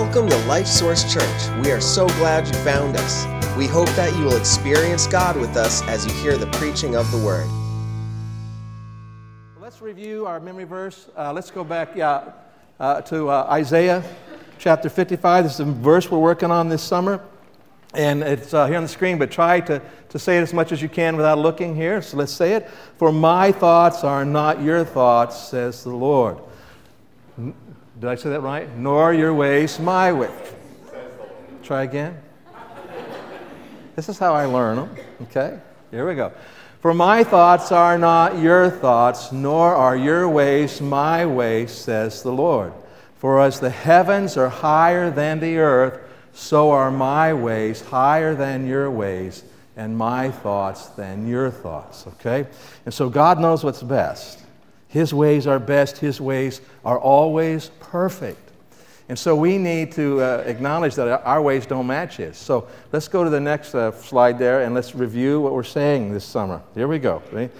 Welcome to Life Source Church. We are so glad you found us. We hope that you will experience God with us as you hear the preaching of the Word. Let's review our memory verse. Uh, let's go back yeah, uh, to uh, Isaiah chapter 55. This is a verse we're working on this summer. And it's uh, here on the screen, but try to, to say it as much as you can without looking here. So let's say it. For my thoughts are not your thoughts, says the Lord. Did I say that right? Nor your ways my way. Try again. This is how I learn them. Okay? Here we go. For my thoughts are not your thoughts, nor are your ways my ways, says the Lord. For as the heavens are higher than the earth, so are my ways higher than your ways, and my thoughts than your thoughts. Okay? And so God knows what's best. His ways are best, His ways are always perfect. And so we need to uh, acknowledge that our ways don't match His. So let's go to the next uh, slide there and let's review what we're saying this summer. Here we go. Ready?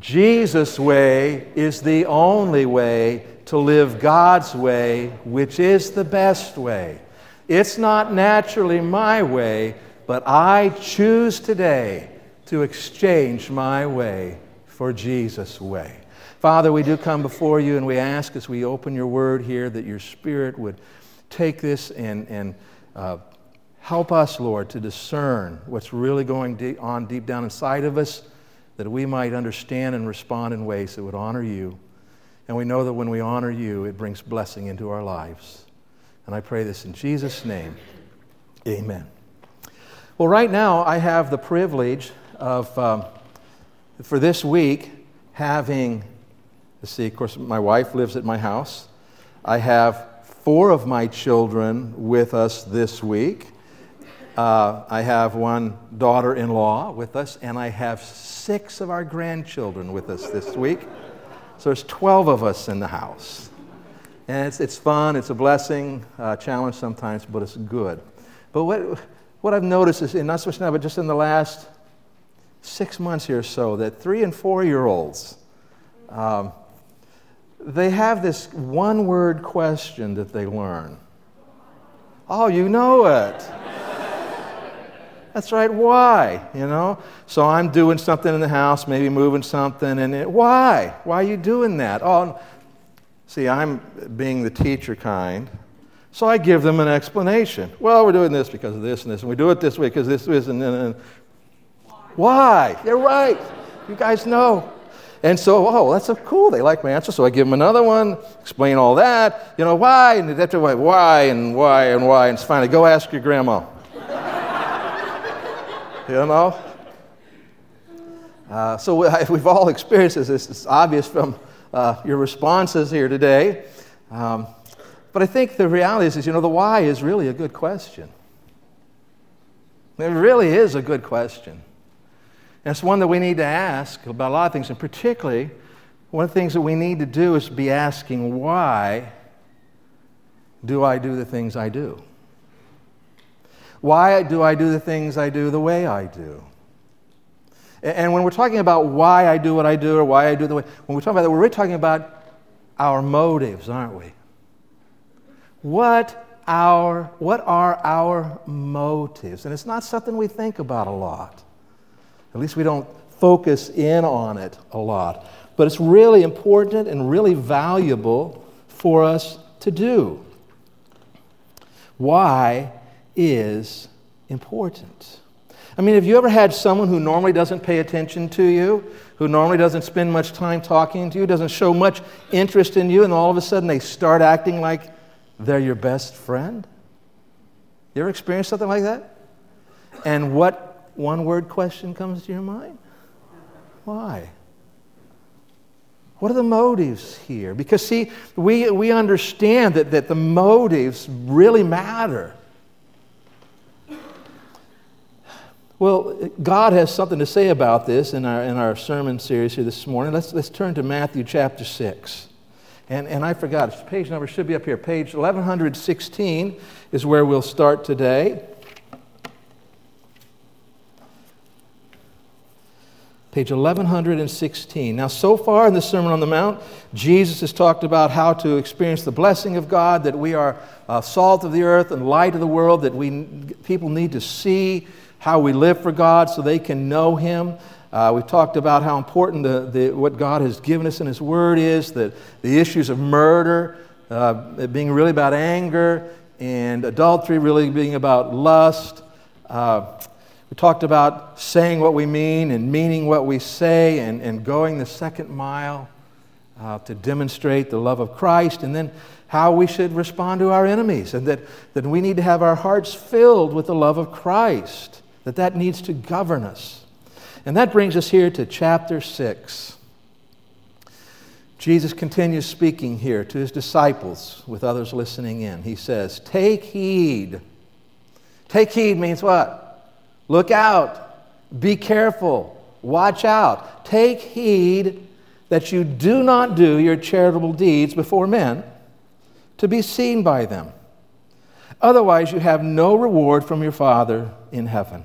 Jesus' way is the only way to live God's way, which is the best way. It's not naturally my way, but I choose today to exchange my way for Jesus' way. Father, we do come before you and we ask as we open your word here that your Spirit would take this and, and uh, help us, Lord, to discern what's really going on deep down inside of us, that we might understand and respond in ways that would honor you. And we know that when we honor you, it brings blessing into our lives. And I pray this in Jesus' name. Amen. Well, right now, I have the privilege of, um, for this week, having see, of course, my wife lives at my house. I have four of my children with us this week. Uh, I have one daughter in law with us, and I have six of our grandchildren with us this week. So there's 12 of us in the house. And it's, it's fun, it's a blessing, uh, challenge sometimes, but it's good. But what, what I've noticed is, and not so much now, but just in the last six months here or so, that three and four year olds, um, they have this one word question that they learn. Oh, you know it. That's right, why? You know? So I'm doing something in the house, maybe moving something, and it, why? Why are you doing that? Oh, see, I'm being the teacher kind. So I give them an explanation. Well, we're doing this because of this and this, and we do it this way because this is, and then. Why? You're right. You guys know. And so, oh, that's so cool. They like my answer. So I give them another one, explain all that. You know, why? And they have to why, why and why and why. And finally, go ask your grandma. you know? Uh, so we've all experienced this. It's obvious from uh, your responses here today. Um, but I think the reality is, is, you know, the why is really a good question. It really is a good question. And it's one that we need to ask about a lot of things, and particularly, one of the things that we need to do is be asking, why do I do the things I do? Why do I do the things I do the way I do? And when we're talking about why I do what I do or why I do the way, when we're talking about that, we're really talking about our motives, aren't we? What, our, what are our motives? And it's not something we think about a lot. At least we don't focus in on it a lot. But it's really important and really valuable for us to do. Why is important? I mean, have you ever had someone who normally doesn't pay attention to you, who normally doesn't spend much time talking to you, doesn't show much interest in you, and all of a sudden they start acting like they're your best friend? You ever experienced something like that? And what one word question comes to your mind? Why? What are the motives here? Because, see, we, we understand that, that the motives really matter. Well, God has something to say about this in our, in our sermon series here this morning. Let's, let's turn to Matthew chapter 6. And, and I forgot, page number should be up here. Page 1116 is where we'll start today. Page 1116. Now, so far in the Sermon on the Mount, Jesus has talked about how to experience the blessing of God, that we are uh, salt of the earth and light of the world, that we, people need to see how we live for God so they can know Him. Uh, we talked about how important the, the, what God has given us in His Word is, that the issues of murder uh, being really about anger, and adultery really being about lust. Uh, we talked about saying what we mean and meaning what we say and, and going the second mile uh, to demonstrate the love of Christ, and then how we should respond to our enemies, and that, that we need to have our hearts filled with the love of Christ, that that needs to govern us. And that brings us here to chapter 6. Jesus continues speaking here to his disciples with others listening in. He says, Take heed. Take heed means what? Look out. Be careful. Watch out. Take heed that you do not do your charitable deeds before men to be seen by them. Otherwise, you have no reward from your Father in heaven.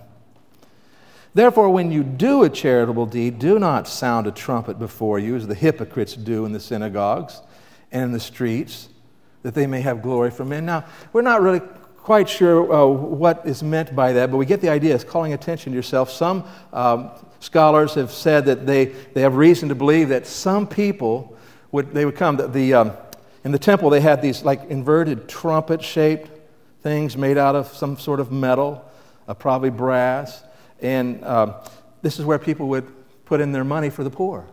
Therefore, when you do a charitable deed, do not sound a trumpet before you, as the hypocrites do in the synagogues and in the streets, that they may have glory from men. Now, we're not really quite sure uh, what is meant by that, but we get the idea. It's calling attention to yourself. Some um, scholars have said that they, they have reason to believe that some people would, they would come. The, the um, in the temple, they had these like inverted trumpet shaped things made out of some sort of metal, uh, probably brass. And um, this is where people would put in their money for the poor.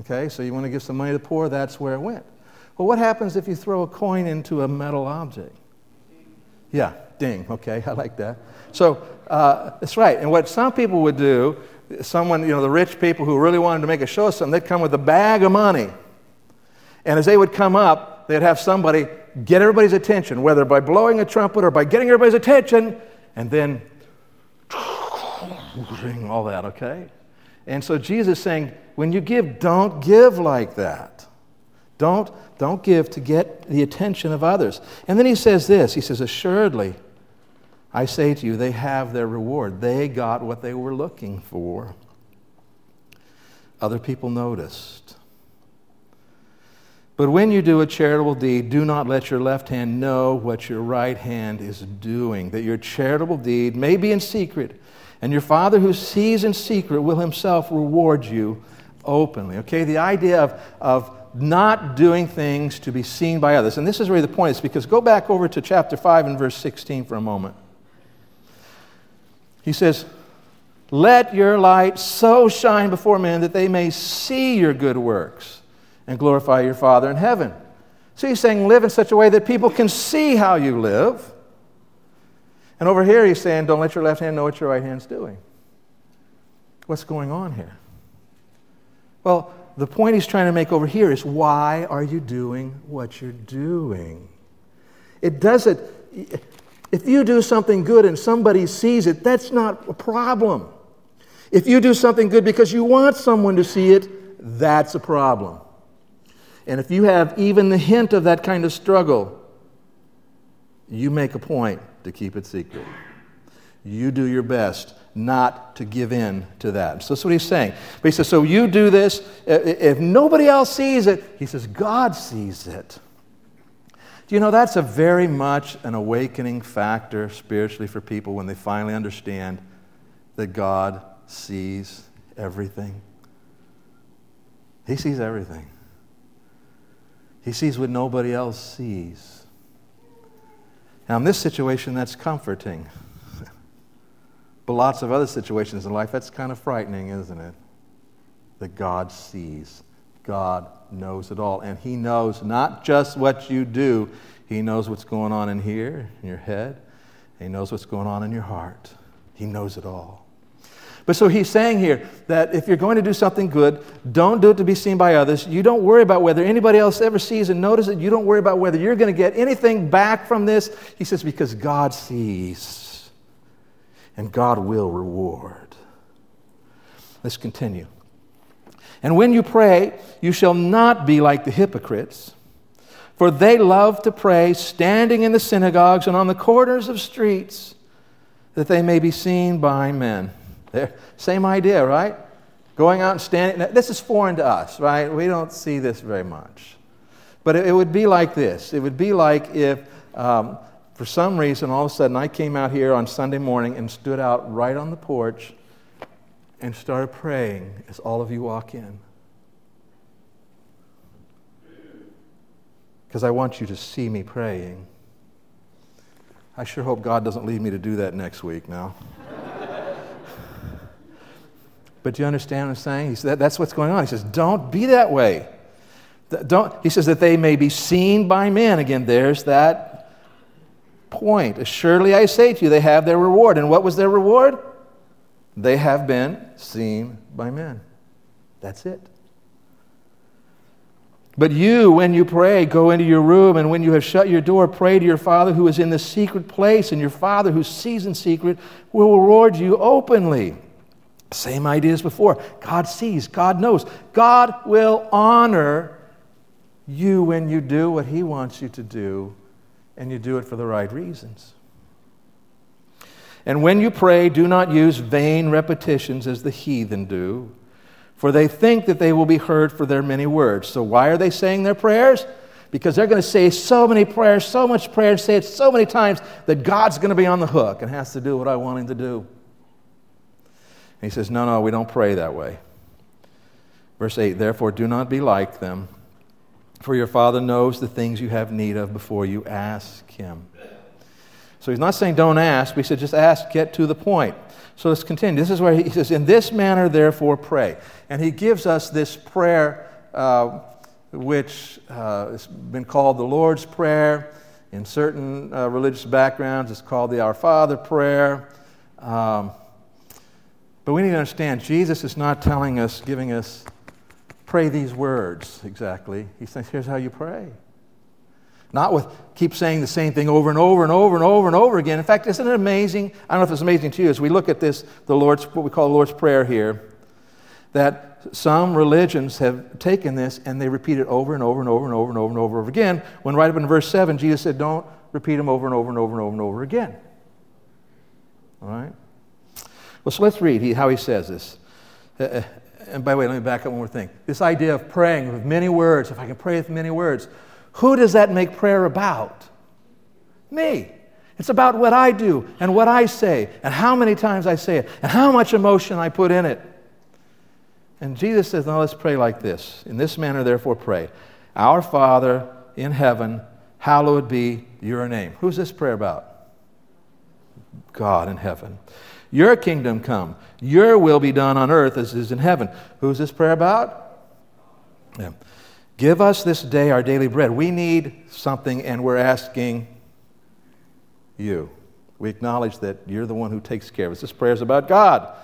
Okay, so you want to give some money to the poor, that's where it went. Well, what happens if you throw a coin into a metal object? Yeah, ding. Okay, I like that. So uh, that's right. And what some people would do, someone, you know, the rich people who really wanted to make a show of something, they'd come with a bag of money. And as they would come up, they'd have somebody get everybody's attention, whether by blowing a trumpet or by getting everybody's attention, and then all that, okay? And so Jesus is saying, when you give, don't give like that. Don't, don't give to get the attention of others. And then he says this He says, Assuredly, I say to you, they have their reward. They got what they were looking for. Other people noticed. But when you do a charitable deed, do not let your left hand know what your right hand is doing, that your charitable deed may be in secret and your Father who sees in secret will himself reward you openly. Okay, the idea of, of not doing things to be seen by others. And this is really the point, is because go back over to chapter 5 and verse 16 for a moment. He says, Let your light so shine before men that they may see your good works and glorify your Father in heaven. So he's saying, live in such a way that people can see how you live and over here, he's saying, don't let your left hand know what your right hand's doing. What's going on here? Well, the point he's trying to make over here is why are you doing what you're doing? It doesn't, if you do something good and somebody sees it, that's not a problem. If you do something good because you want someone to see it, that's a problem. And if you have even the hint of that kind of struggle, you make a point to keep it secret. You do your best not to give in to that. So that's what he's saying. But he says, So you do this. If nobody else sees it, he says, God sees it. Do you know that's a very much an awakening factor spiritually for people when they finally understand that God sees everything? He sees everything. He sees what nobody else sees. Now, in this situation, that's comforting. But lots of other situations in life, that's kind of frightening, isn't it? That God sees, God knows it all. And He knows not just what you do, He knows what's going on in here, in your head, He knows what's going on in your heart. He knows it all. But so he's saying here that if you're going to do something good, don't do it to be seen by others. You don't worry about whether anybody else ever sees and notices it. You don't worry about whether you're going to get anything back from this. He says, because God sees and God will reward. Let's continue. And when you pray, you shall not be like the hypocrites, for they love to pray standing in the synagogues and on the corners of streets, that they may be seen by men. There, same idea, right? Going out and standing, now, this is foreign to us, right? We don't see this very much. But it, it would be like this it would be like if, um, for some reason, all of a sudden I came out here on Sunday morning and stood out right on the porch and started praying as all of you walk in. Because I want you to see me praying. I sure hope God doesn't lead me to do that next week now. but do you understand what I'm saying? He said, that's what's going on. He says, don't be that way. Don't, he says that they may be seen by men. Again, there's that point. Surely I say to you, they have their reward. And what was their reward? They have been seen by men. That's it. But you, when you pray, go into your room, and when you have shut your door, pray to your Father who is in the secret place, and your Father who sees in secret will reward you openly. Same idea as before. God sees, God knows. God will honor you when you do what He wants you to do, and you do it for the right reasons. And when you pray, do not use vain repetitions as the heathen do for they think that they will be heard for their many words. So, why are they saying their prayers? Because they're going to say so many prayers, so much prayer, and say it so many times that God's going to be on the hook and has to do what I want him to do. And he says, No, no, we don't pray that way. Verse 8 Therefore, do not be like them, for your Father knows the things you have need of before you ask him. So he's not saying don't ask, but he said just ask, get to the point. So let's continue. This is where he says, In this manner, therefore, pray. And he gives us this prayer, uh, which uh, has been called the Lord's Prayer. In certain uh, religious backgrounds, it's called the Our Father prayer. Um, but we need to understand Jesus is not telling us, giving us, pray these words exactly. He says, Here's how you pray. Not with keep saying the same thing over and over and over and over and over again. In fact, isn't it amazing? I don't know if it's amazing to you as we look at this, the Lord's what we call the Lord's Prayer here, that some religions have taken this and they repeat it over and over and over and over and over and over, again. When right up in verse 7, Jesus said, Don't repeat them over and over and over and over and over again. All right? Well, so let's read how he says this. And by the way, let me back up one more thing. This idea of praying with many words, if I can pray with many words, who does that make prayer about? Me. It's about what I do and what I say and how many times I say it and how much emotion I put in it. And Jesus says, Now let's pray like this. In this manner, therefore, pray. Our Father in heaven, hallowed be your name. Who's this prayer about? God in heaven. Your kingdom come. Your will be done on earth as is in heaven. Who's this prayer about? Yeah. Give us this day our daily bread. We need something, and we're asking you. We acknowledge that you're the one who takes care of us. This prayer is about God.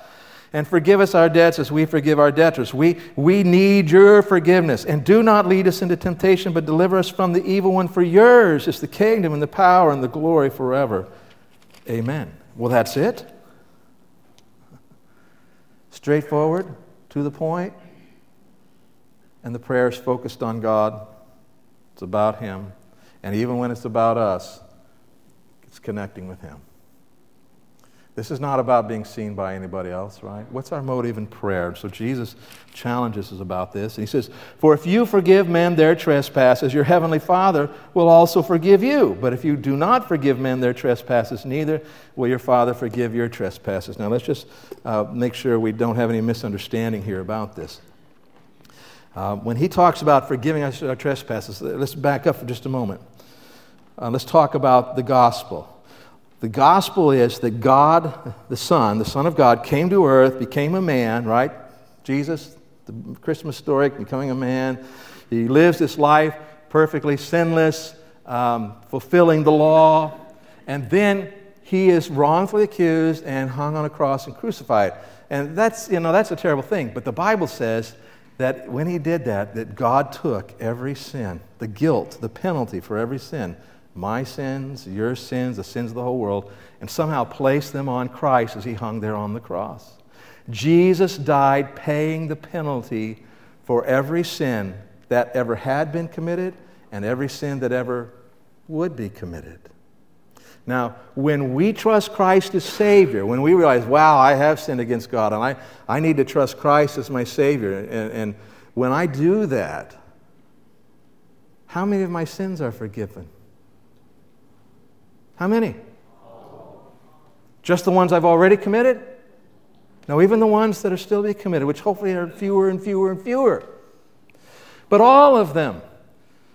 And forgive us our debts as we forgive our debtors. We, we need your forgiveness. And do not lead us into temptation, but deliver us from the evil one. For yours is the kingdom and the power and the glory forever. Amen. Well, that's it. Straightforward, to the point and the prayer is focused on God. It's about Him. And even when it's about us, it's connecting with Him. This is not about being seen by anybody else, right? What's our motive in prayer? So Jesus challenges us about this. And he says, For if you forgive men their trespasses, your heavenly Father will also forgive you. But if you do not forgive men their trespasses, neither will your Father forgive your trespasses. Now let's just uh, make sure we don't have any misunderstanding here about this. Uh, when he talks about forgiving us our trespasses, let's back up for just a moment. Uh, let's talk about the gospel. The gospel is that God, the Son, the Son of God, came to earth, became a man, right? Jesus, the Christmas story, becoming a man. He lives this life perfectly sinless, um, fulfilling the law, and then he is wrongfully accused and hung on a cross and crucified. And that's, you know, that's a terrible thing. But the Bible says that when he did that, that God took every sin, the guilt, the penalty for every sin, my sins, your sins, the sins of the whole world, and somehow placed them on Christ as he hung there on the cross. Jesus died paying the penalty for every sin that ever had been committed and every sin that ever would be committed. Now, when we trust Christ as Savior, when we realize, wow, I have sinned against God and I, I need to trust Christ as my Savior, and, and when I do that, how many of my sins are forgiven? How many? Just the ones I've already committed? No, even the ones that are still to be committed, which hopefully are fewer and fewer and fewer. But all of them.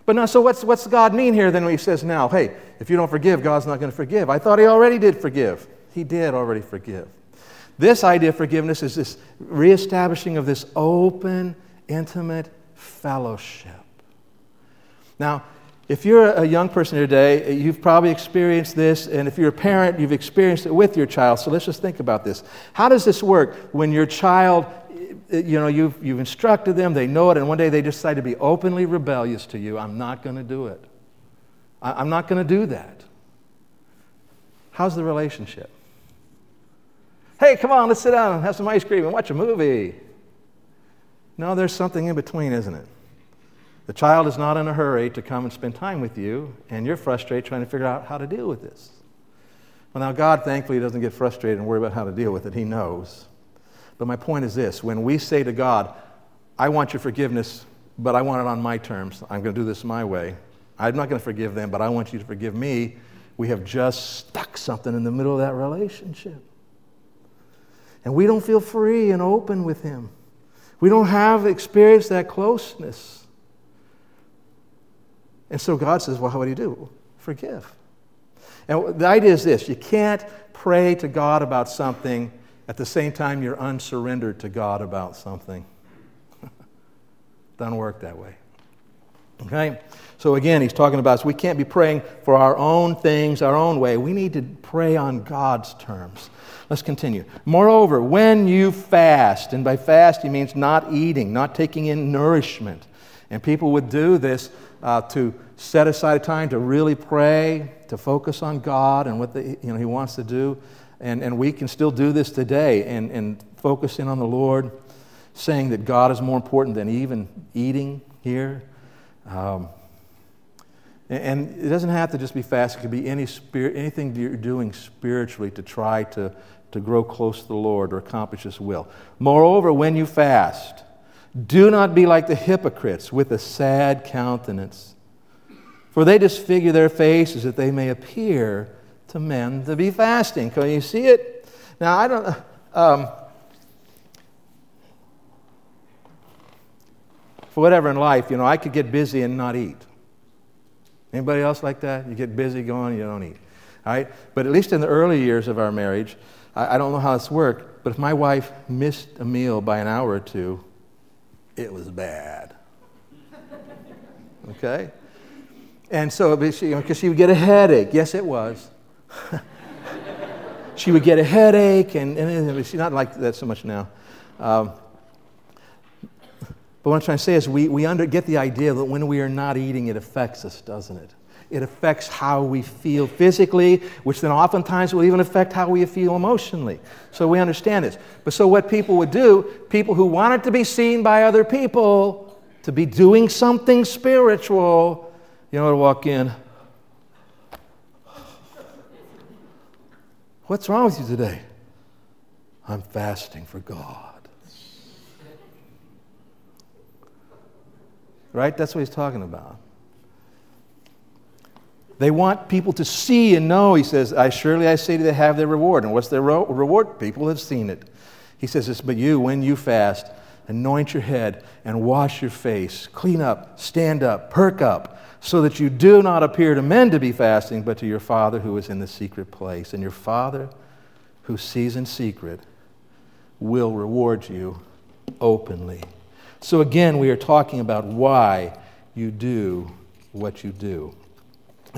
But now, so what's, what's God mean here then when he says now, hey, if you don't forgive, God's not going to forgive? I thought he already did forgive. He did already forgive. This idea of forgiveness is this reestablishing of this open, intimate fellowship. Now, if you're a young person today, you've probably experienced this, and if you're a parent, you've experienced it with your child. So let's just think about this. How does this work when your child, you know, you've, you've instructed them, they know it, and one day they decide to be openly rebellious to you? I'm not going to do it. I'm not going to do that. How's the relationship? Hey, come on, let's sit down and have some ice cream and watch a movie. No, there's something in between, isn't it? The child is not in a hurry to come and spend time with you, and you're frustrated trying to figure out how to deal with this. Well, now, God thankfully doesn't get frustrated and worry about how to deal with it. He knows. But my point is this when we say to God, I want your forgiveness, but I want it on my terms, I'm going to do this my way. I'm not going to forgive them, but I want you to forgive me. We have just stuck something in the middle of that relationship. And we don't feel free and open with Him. We don't have experienced that closeness. And so God says, Well, how would you do? Forgive. And the idea is this you can't pray to God about something at the same time you're unsurrendered to God about something. Doesn't work that way. Okay? So again, he's talking about. We can't be praying for our own things, our own way. We need to pray on God's terms. Let's continue. Moreover, when you fast, and by fast he means not eating, not taking in nourishment. And people would do this uh, to set aside time to really pray, to focus on God and what the, you know, He wants to do. And, and we can still do this today and, and focus in on the Lord, saying that God is more important than even eating here. Um, and it doesn't have to just be fast, it could be any spirit, anything you're doing spiritually to try to, to grow close to the Lord or accomplish His will. Moreover, when you fast, do not be like the hypocrites with a sad countenance, for they disfigure their faces that they may appear to men to be fasting. Can you see it? Now, I don't. Um, for whatever in life, you know, I could get busy and not eat. Anybody else like that? You get busy going, you don't eat. All right? But at least in the early years of our marriage, I, I don't know how this worked, but if my wife missed a meal by an hour or two, it was bad. Okay? And so, because she would get a headache. Yes, it was. she would get a headache, and, and she's not like that so much now. Um, but what I'm trying to say is, we, we under, get the idea that when we are not eating, it affects us, doesn't it? It affects how we feel physically, which then oftentimes will even affect how we feel emotionally. So we understand this. But so what people would do, people who wanted to be seen by other people to be doing something spiritual, you know, to walk in. What's wrong with you today? I'm fasting for God. Right? That's what he's talking about. They want people to see and know. He says, I surely I say to they have their reward. And what's their reward? People have seen it. He says this, but you, when you fast, anoint your head and wash your face, clean up, stand up, perk up, so that you do not appear to men to be fasting, but to your Father who is in the secret place. And your Father who sees in secret will reward you openly. So again, we are talking about why you do what you do.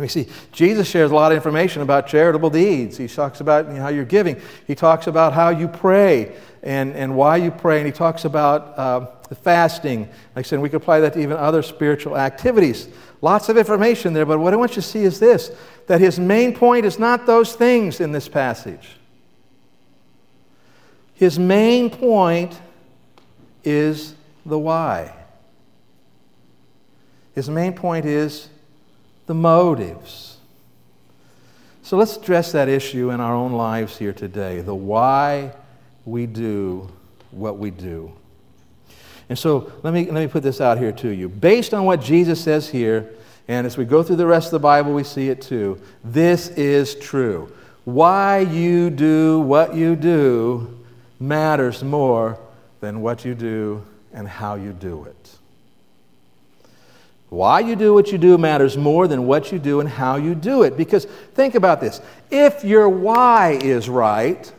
Let me see. Jesus shares a lot of information about charitable deeds. He talks about you know, how you're giving. He talks about how you pray and, and why you pray. And he talks about uh, the fasting. Like I said, we could apply that to even other spiritual activities. Lots of information there, but what I want you to see is this that his main point is not those things in this passage. His main point is the why. His main point is the motives. So let's address that issue in our own lives here today the why we do what we do. And so let me, let me put this out here to you. Based on what Jesus says here, and as we go through the rest of the Bible, we see it too. This is true. Why you do what you do matters more than what you do and how you do it. Why you do what you do matters more than what you do and how you do it. Because think about this if your why is right,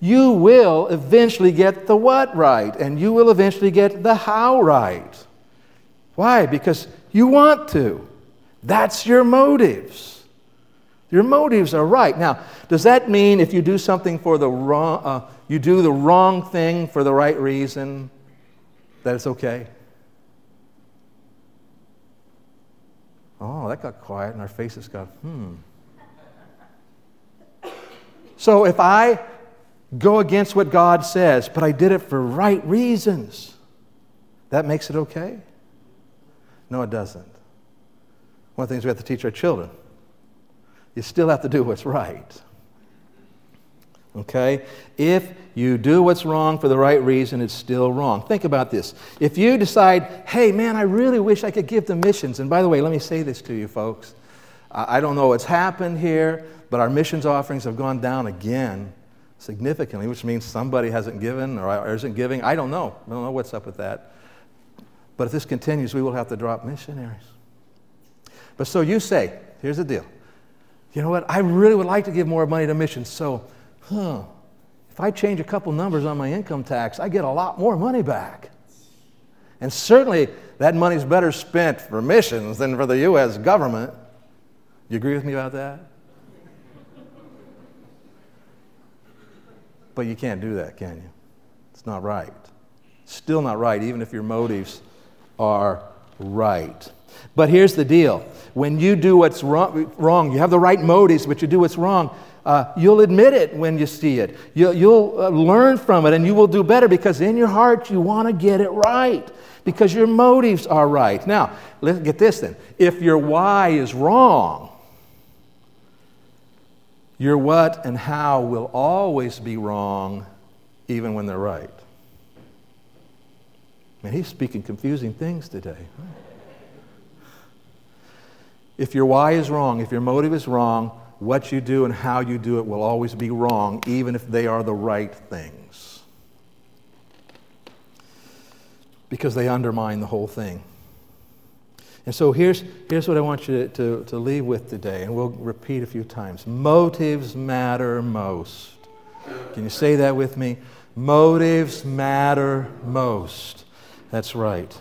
you will eventually get the what right, and you will eventually get the how right. Why? Because you want to. That's your motives. Your motives are right. Now, does that mean if you do something for the wrong, uh, you do the wrong thing for the right reason, that it's okay? Oh, that got quiet, and our faces got, hmm. So if I go against what God says, but I did it for right reasons, that makes it okay? No, it doesn't. One of the things we have to teach our children you still have to do what's right. Okay? If you do what's wrong for the right reason, it's still wrong. Think about this. If you decide, hey, man, I really wish I could give to missions, and by the way, let me say this to you folks. I don't know what's happened here, but our missions offerings have gone down again significantly, which means somebody hasn't given or isn't giving. I don't know. I don't know what's up with that. But if this continues, we will have to drop missionaries. But so you say, here's the deal. You know what? I really would like to give more money to missions. So, huh, if I change a couple numbers on my income tax, I get a lot more money back. And certainly that money's better spent for missions than for the U.S. government. You agree with me about that? But you can't do that, can you? It's not right. Still not right, even if your motives are right. But here's the deal when you do what's wrong, you have the right motives, but you do what's wrong, uh, you'll admit it when you see it. You'll, you'll uh, learn from it and you will do better because in your heart you want to get it right because your motives are right. Now, let's get this then. If your why is wrong, your what and how will always be wrong even when they're right. Man, he's speaking confusing things today. If your why is wrong, if your motive is wrong, what you do and how you do it will always be wrong, even if they are the right things. Because they undermine the whole thing. And so here's, here's what I want you to, to, to leave with today, and we'll repeat a few times. Motives matter most. Can you say that with me? Motives matter most. That's right.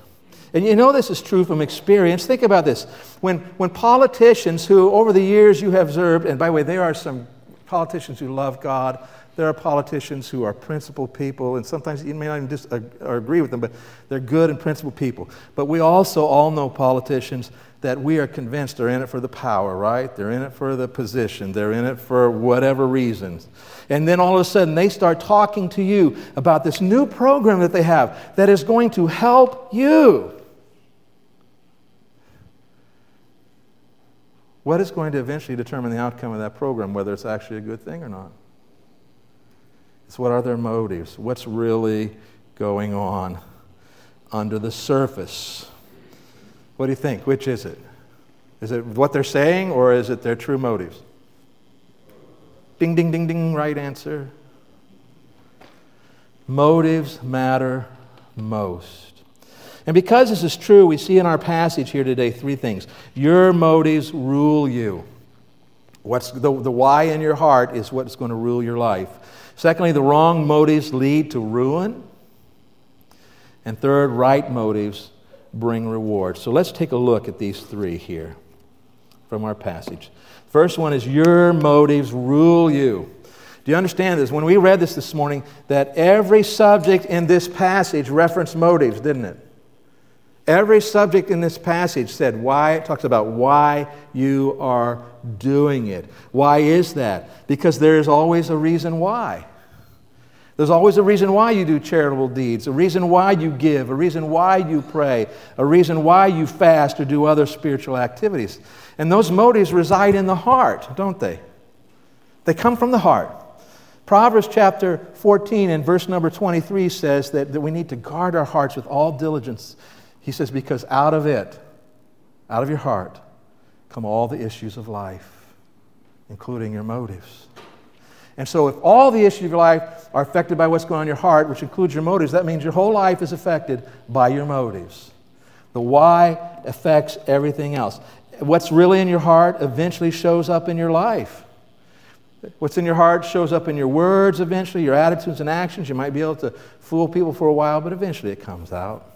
And you know this is true from experience. Think about this. When, when politicians who, over the years, you have observed, and by the way, there are some politicians who love God, there are politicians who are principled people, and sometimes you may not even dis- uh, or agree with them, but they're good and principled people. But we also all know politicians that we are convinced are in it for the power, right? They're in it for the position, they're in it for whatever reasons. And then all of a sudden they start talking to you about this new program that they have that is going to help you. What is going to eventually determine the outcome of that program, whether it's actually a good thing or not? It's what are their motives? What's really going on under the surface? What do you think? Which is it? Is it what they're saying or is it their true motives? Ding, ding, ding, ding, right answer. Motives matter most. And because this is true, we see in our passage here today three things. Your motives rule you. What's the, the why in your heart is what's going to rule your life. Secondly, the wrong motives lead to ruin. And third, right motives bring reward. So let's take a look at these three here from our passage. First one is your motives rule you. Do you understand this? When we read this this morning, that every subject in this passage referenced motives, didn't it? Every subject in this passage said why, it talks about why you are doing it. Why is that? Because there is always a reason why. There's always a reason why you do charitable deeds, a reason why you give, a reason why you pray, a reason why you fast or do other spiritual activities. And those motives reside in the heart, don't they? They come from the heart. Proverbs chapter 14 and verse number 23 says that, that we need to guard our hearts with all diligence. He says, because out of it, out of your heart, come all the issues of life, including your motives. And so, if all the issues of your life are affected by what's going on in your heart, which includes your motives, that means your whole life is affected by your motives. The why affects everything else. What's really in your heart eventually shows up in your life. What's in your heart shows up in your words eventually, your attitudes and actions. You might be able to fool people for a while, but eventually it comes out.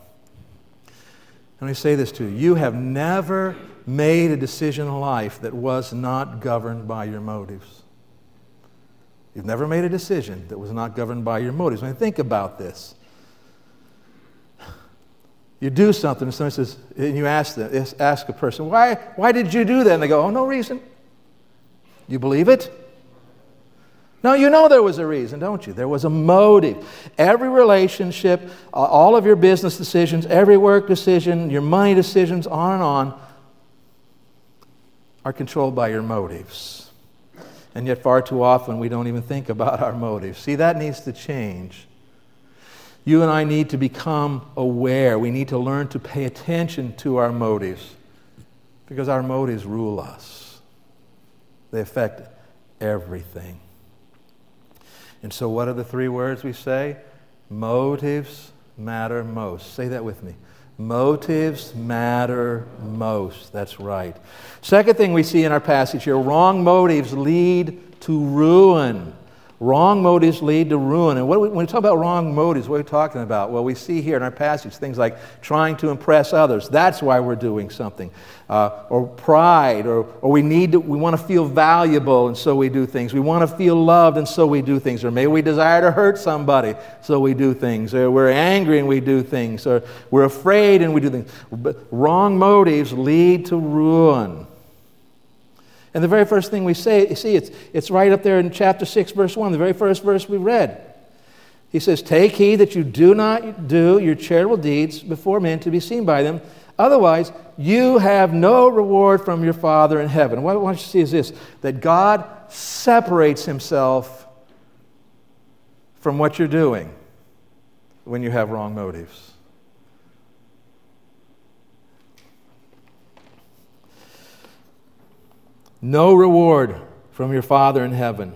Let me say this to you you have never made a decision in life that was not governed by your motives. You've never made a decision that was not governed by your motives. I mean, think about this. You do something, and someone says, and you ask, them, ask a person, why, why did you do that? And they go, oh, no reason. You believe it? No, you know there was a reason, don't you? There was a motive. Every relationship, all of your business decisions, every work decision, your money decisions, on and on, are controlled by your motives. And yet, far too often, we don't even think about our motives. See, that needs to change. You and I need to become aware. We need to learn to pay attention to our motives because our motives rule us, they affect everything. And so, what are the three words we say? Motives matter most. Say that with me. Motives matter most. That's right. Second thing we see in our passage here wrong motives lead to ruin. Wrong motives lead to ruin. And we, when we talk about wrong motives, what are we talking about? Well, we see here in our passage things like trying to impress others. That's why we're doing something. Uh, or pride, or, or we need to, we want to feel valuable, and so we do things. We want to feel loved, and so we do things. Or maybe we desire to hurt somebody, so we do things. Or we're angry and we do things. Or we're afraid and we do things. But wrong motives lead to ruin. And the very first thing we say, you see, it's, it's right up there in chapter 6, verse 1, the very first verse we read. He says, Take heed that you do not do your charitable deeds before men to be seen by them. Otherwise, you have no reward from your Father in heaven. What I want you to see is this that God separates himself from what you're doing when you have wrong motives. No reward from your Father in heaven.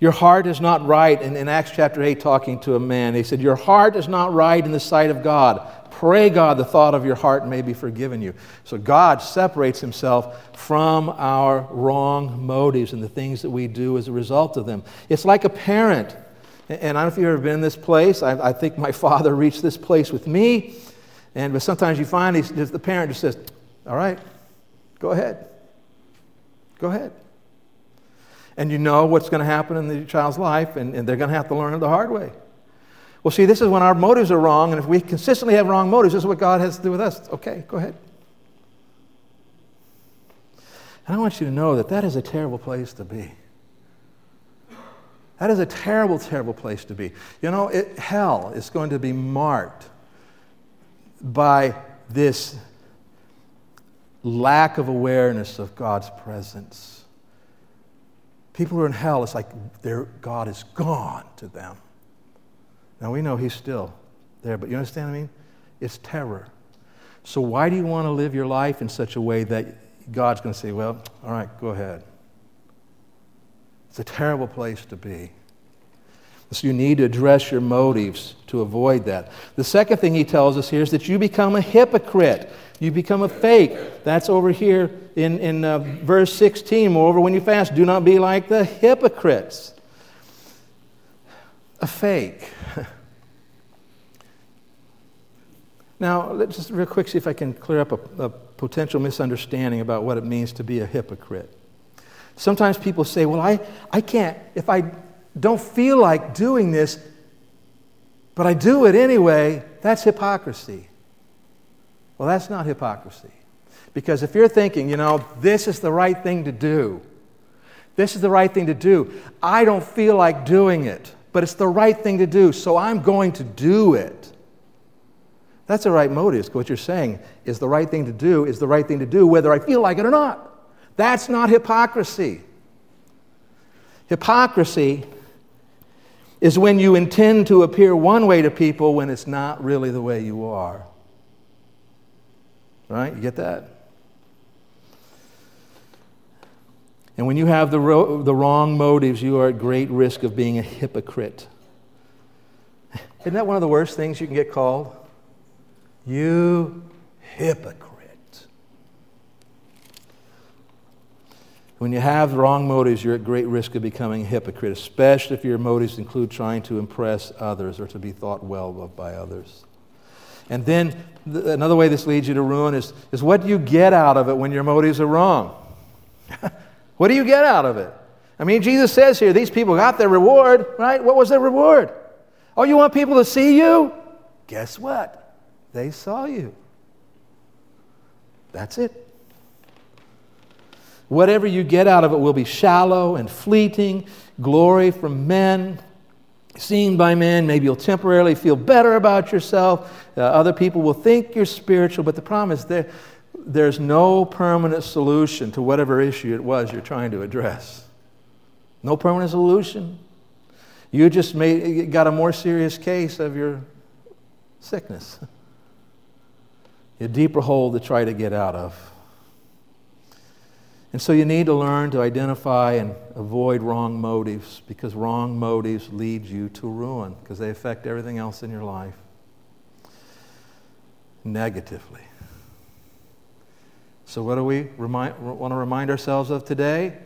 Your heart is not right. In, in Acts chapter 8, talking to a man, he said, Your heart is not right in the sight of God. Pray God the thought of your heart may be forgiven you. So God separates himself from our wrong motives and the things that we do as a result of them. It's like a parent. And I don't know if you've ever been in this place. I, I think my father reached this place with me. And but sometimes you find the parent just says, All right, go ahead. Go ahead. And you know what's going to happen in the child's life, and, and they're going to have to learn it the hard way. Well, see, this is when our motives are wrong, and if we consistently have wrong motives, this is what God has to do with us. Okay, go ahead. And I want you to know that that is a terrible place to be. That is a terrible, terrible place to be. You know, it, hell is going to be marked by this lack of awareness of God's presence. People who are in hell, it's like their God is gone to them. Now we know He's still there, but you understand what I mean? It's terror. So why do you want to live your life in such a way that God's going to say, well, all right, go ahead? It's a terrible place to be. So you need to address your motives to avoid that. The second thing he tells us here is that you become a hypocrite. You become a fake. That's over here in, in uh, verse 16. Moreover, when you fast, do not be like the hypocrites. A fake. now, let's just real quick see if I can clear up a, a potential misunderstanding about what it means to be a hypocrite. Sometimes people say, well, I, I can't, if I don't feel like doing this, but I do it anyway, that's hypocrisy. Well, that's not hypocrisy. Because if you're thinking, you know, this is the right thing to do, this is the right thing to do, I don't feel like doing it, but it's the right thing to do, so I'm going to do it. That's the right motive. What you're saying is the right thing to do is the right thing to do, whether I feel like it or not. That's not hypocrisy. Hypocrisy is when you intend to appear one way to people when it's not really the way you are. Right? You get that? And when you have the, ro- the wrong motives, you are at great risk of being a hypocrite. Isn't that one of the worst things you can get called? You hypocrite. When you have wrong motives, you're at great risk of becoming a hypocrite, especially if your motives include trying to impress others or to be thought well of by others. And then th- another way this leads you to ruin is, is what do you get out of it when your motives are wrong? What do you get out of it? I mean, Jesus says here, these people got their reward, right? What was their reward? Oh, you want people to see you? Guess what? They saw you. That's it. Whatever you get out of it will be shallow and fleeting, glory from men, seen by men. Maybe you'll temporarily feel better about yourself. Uh, other people will think you're spiritual, but the problem is there there's no permanent solution to whatever issue it was you're trying to address. No permanent solution. You just made, got a more serious case of your sickness, a deeper hole to try to get out of. And so you need to learn to identify and avoid wrong motives because wrong motives lead you to ruin because they affect everything else in your life negatively. So, what do we remind, want to remind ourselves of today?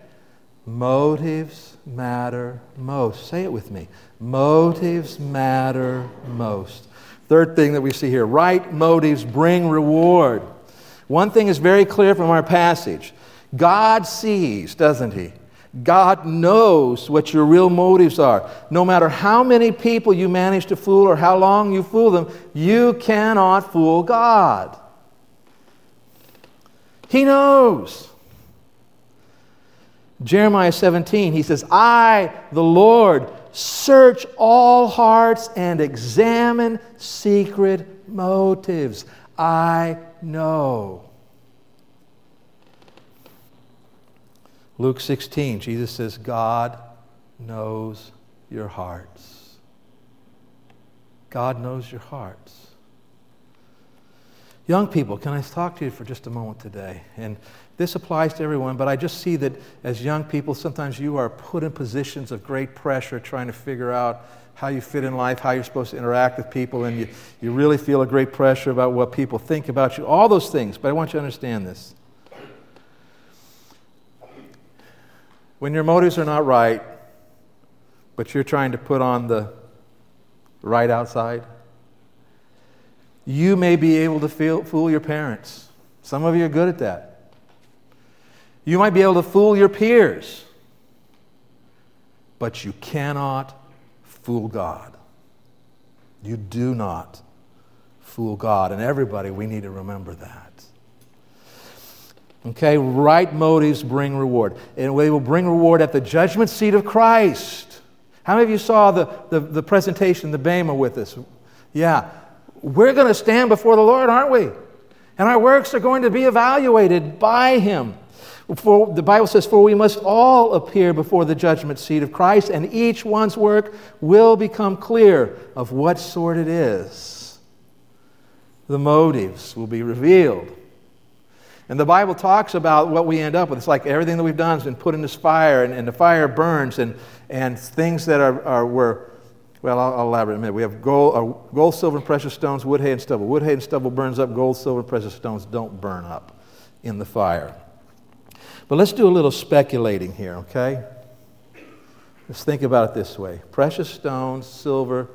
Motives matter most. Say it with me. Motives matter most. Third thing that we see here right motives bring reward. One thing is very clear from our passage God sees, doesn't He? God knows what your real motives are. No matter how many people you manage to fool or how long you fool them, you cannot fool God. He knows. Jeremiah 17, he says, I, the Lord, search all hearts and examine secret motives. I know. Luke 16, Jesus says, God knows your hearts. God knows your hearts. Young people, can I talk to you for just a moment today? And this applies to everyone, but I just see that as young people, sometimes you are put in positions of great pressure trying to figure out how you fit in life, how you're supposed to interact with people, and you, you really feel a great pressure about what people think about you, all those things. But I want you to understand this. When your motives are not right, but you're trying to put on the right outside, you may be able to feel, fool your parents. Some of you are good at that. You might be able to fool your peers, but you cannot fool God. You do not fool God. And everybody, we need to remember that. Okay, right motives bring reward. And they will bring reward at the judgment seat of Christ. How many of you saw the, the, the presentation, the Bema with us? Yeah we're going to stand before the Lord, aren't we? And our works are going to be evaluated by Him. For the Bible says, For we must all appear before the judgment seat of Christ, and each one's work will become clear of what sort it is. The motives will be revealed. And the Bible talks about what we end up with. It's like everything that we've done has been put in this fire, and, and the fire burns, and, and things that are, are were well, I'll, I'll, elaborate in a minute. We have gold, uh, gold, silver, and precious stones, wood, hay, and stubble. Wood, hay, and stubble burns up. Gold, silver, and precious stones don't burn up in the fire. But let's do a little speculating here, okay? Let's think about it this way precious stones, silver,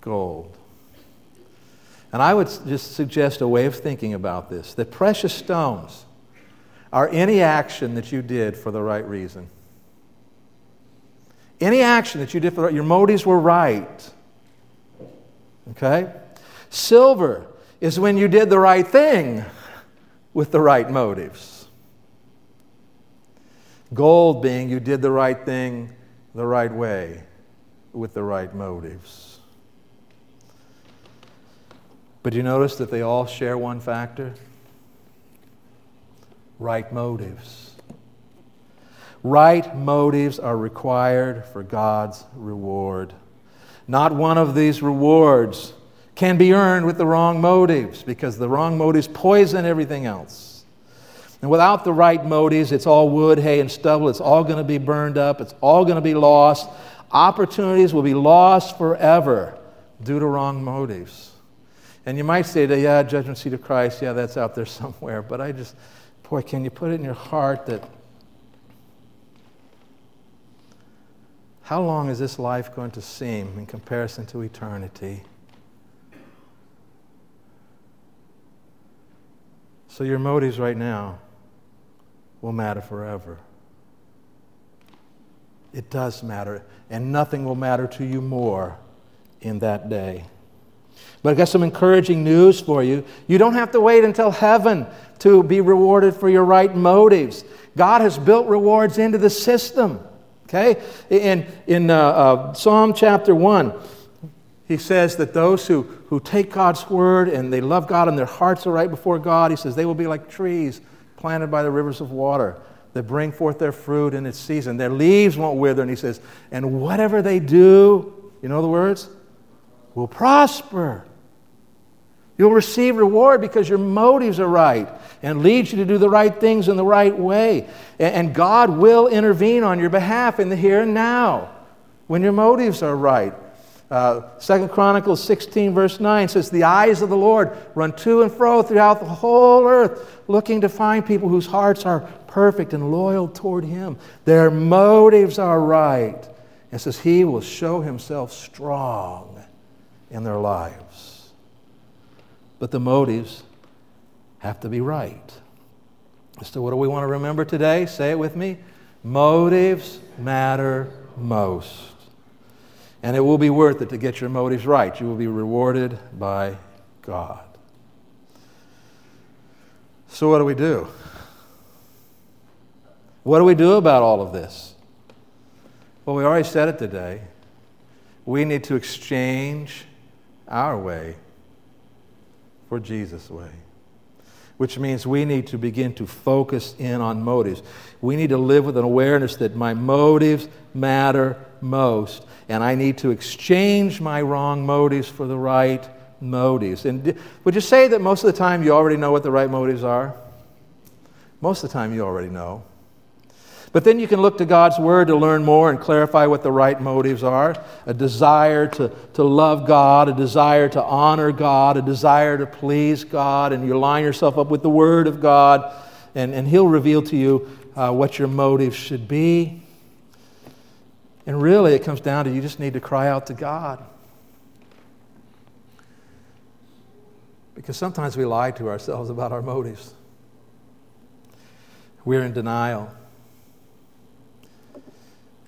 gold. And I would just suggest a way of thinking about this that precious stones are any action that you did for the right reason. Any action that you did, for, your motives were right. Okay? Silver is when you did the right thing with the right motives. Gold being you did the right thing the right way with the right motives. But do you notice that they all share one factor? Right motives. Right motives are required for God's reward. Not one of these rewards can be earned with the wrong motives because the wrong motives poison everything else. And without the right motives, it's all wood, hay, and stubble. It's all going to be burned up. It's all going to be lost. Opportunities will be lost forever due to wrong motives. And you might say, yeah, judgment seat of Christ, yeah, that's out there somewhere. But I just, boy, can you put it in your heart that how long is this life going to seem in comparison to eternity? So your motives right now will matter forever. It does matter, and nothing will matter to you more in that day. But I got some encouraging news for you. You don't have to wait until heaven to be rewarded for your right motives. God has built rewards into the system. Okay? In, in uh, uh, Psalm chapter 1, he says that those who, who take God's word and they love God and their hearts are right before God, he says they will be like trees planted by the rivers of water that bring forth their fruit in its season. Their leaves won't wither. And he says, and whatever they do, you know the words? Will prosper. You'll receive reward because your motives are right and leads you to do the right things in the right way. And God will intervene on your behalf in the here and now when your motives are right. Uh, Second Chronicles 16, verse 9 says, The eyes of the Lord run to and fro throughout the whole earth, looking to find people whose hearts are perfect and loyal toward Him. Their motives are right. And says, He will show Himself strong in their lives but the motives have to be right. So, what do we want to remember today? Say it with me. Motives matter most. And it will be worth it to get your motives right. You will be rewarded by God. So, what do we do? What do we do about all of this? Well, we already said it today. We need to exchange our way for Jesus' way. Which means we need to begin to focus in on motives. We need to live with an awareness that my motives matter most, and I need to exchange my wrong motives for the right motives. And would you say that most of the time you already know what the right motives are? Most of the time you already know. But then you can look to God's Word to learn more and clarify what the right motives are a desire to, to love God, a desire to honor God, a desire to please God, and you line yourself up with the Word of God, and, and He'll reveal to you uh, what your motives should be. And really, it comes down to you just need to cry out to God. Because sometimes we lie to ourselves about our motives. We're in denial.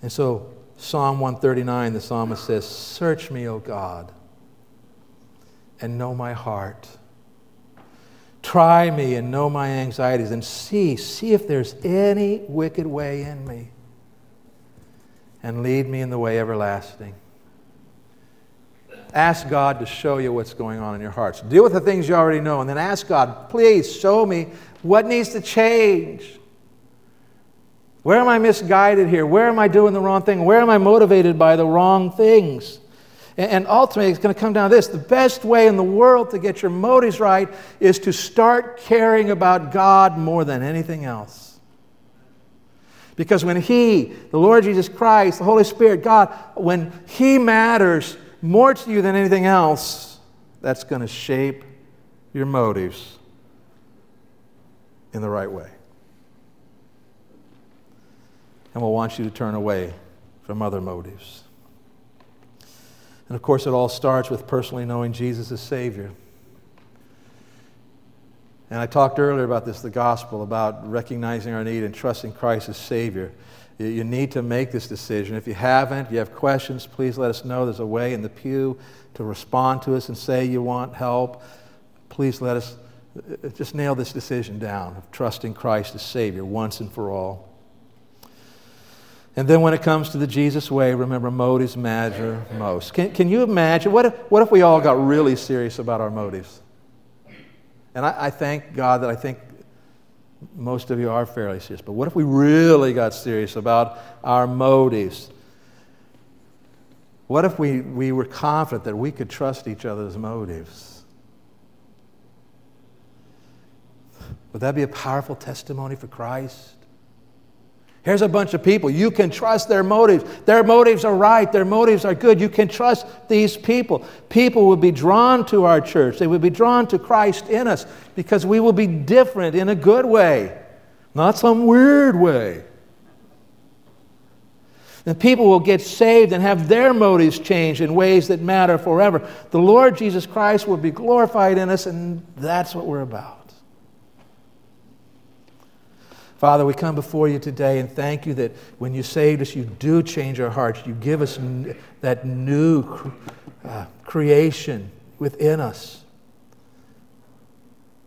And so, Psalm 139, the psalmist says, Search me, O God, and know my heart. Try me and know my anxieties, and see, see if there's any wicked way in me, and lead me in the way everlasting. Ask God to show you what's going on in your hearts. Deal with the things you already know, and then ask God, please show me what needs to change. Where am I misguided here? Where am I doing the wrong thing? Where am I motivated by the wrong things? And ultimately, it's going to come down to this the best way in the world to get your motives right is to start caring about God more than anything else. Because when He, the Lord Jesus Christ, the Holy Spirit, God, when He matters more to you than anything else, that's going to shape your motives in the right way and will want you to turn away from other motives. And of course, it all starts with personally knowing Jesus as Savior. And I talked earlier about this, the gospel, about recognizing our need and trusting Christ as Savior. You need to make this decision. If you haven't, you have questions, please let us know. There's a way in the pew to respond to us and say you want help. Please let us uh, just nail this decision down of trusting Christ as Savior once and for all. And then when it comes to the Jesus way, remember motives matter most. Can, can you imagine? What if, what if we all got really serious about our motives? And I, I thank God that I think most of you are fairly serious. But what if we really got serious about our motives? What if we, we were confident that we could trust each other's motives? Would that be a powerful testimony for Christ? Here's a bunch of people. You can trust their motives. Their motives are right. Their motives are good. You can trust these people. People will be drawn to our church. They will be drawn to Christ in us because we will be different in a good way, not some weird way. And people will get saved and have their motives changed in ways that matter forever. The Lord Jesus Christ will be glorified in us, and that's what we're about. Father, we come before you today and thank you that when you saved us, you do change our hearts. You give us n- that new uh, creation within us.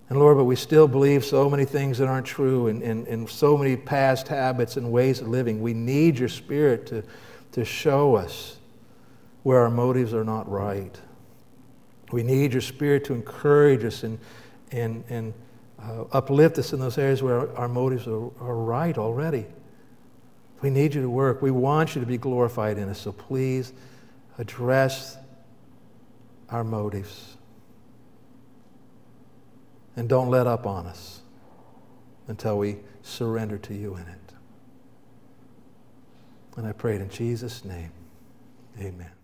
And Lord, but we still believe so many things that aren't true and, and, and so many past habits and ways of living. We need your Spirit to, to show us where our motives are not right. We need your Spirit to encourage us and, and, and uh, uplift us in those areas where our, motives are, are right already. We need you to work. We want you to be glorified in us. So please address our motives. And don't let up on us until we surrender to you in it. And I pray it in Jesus' name. Amen.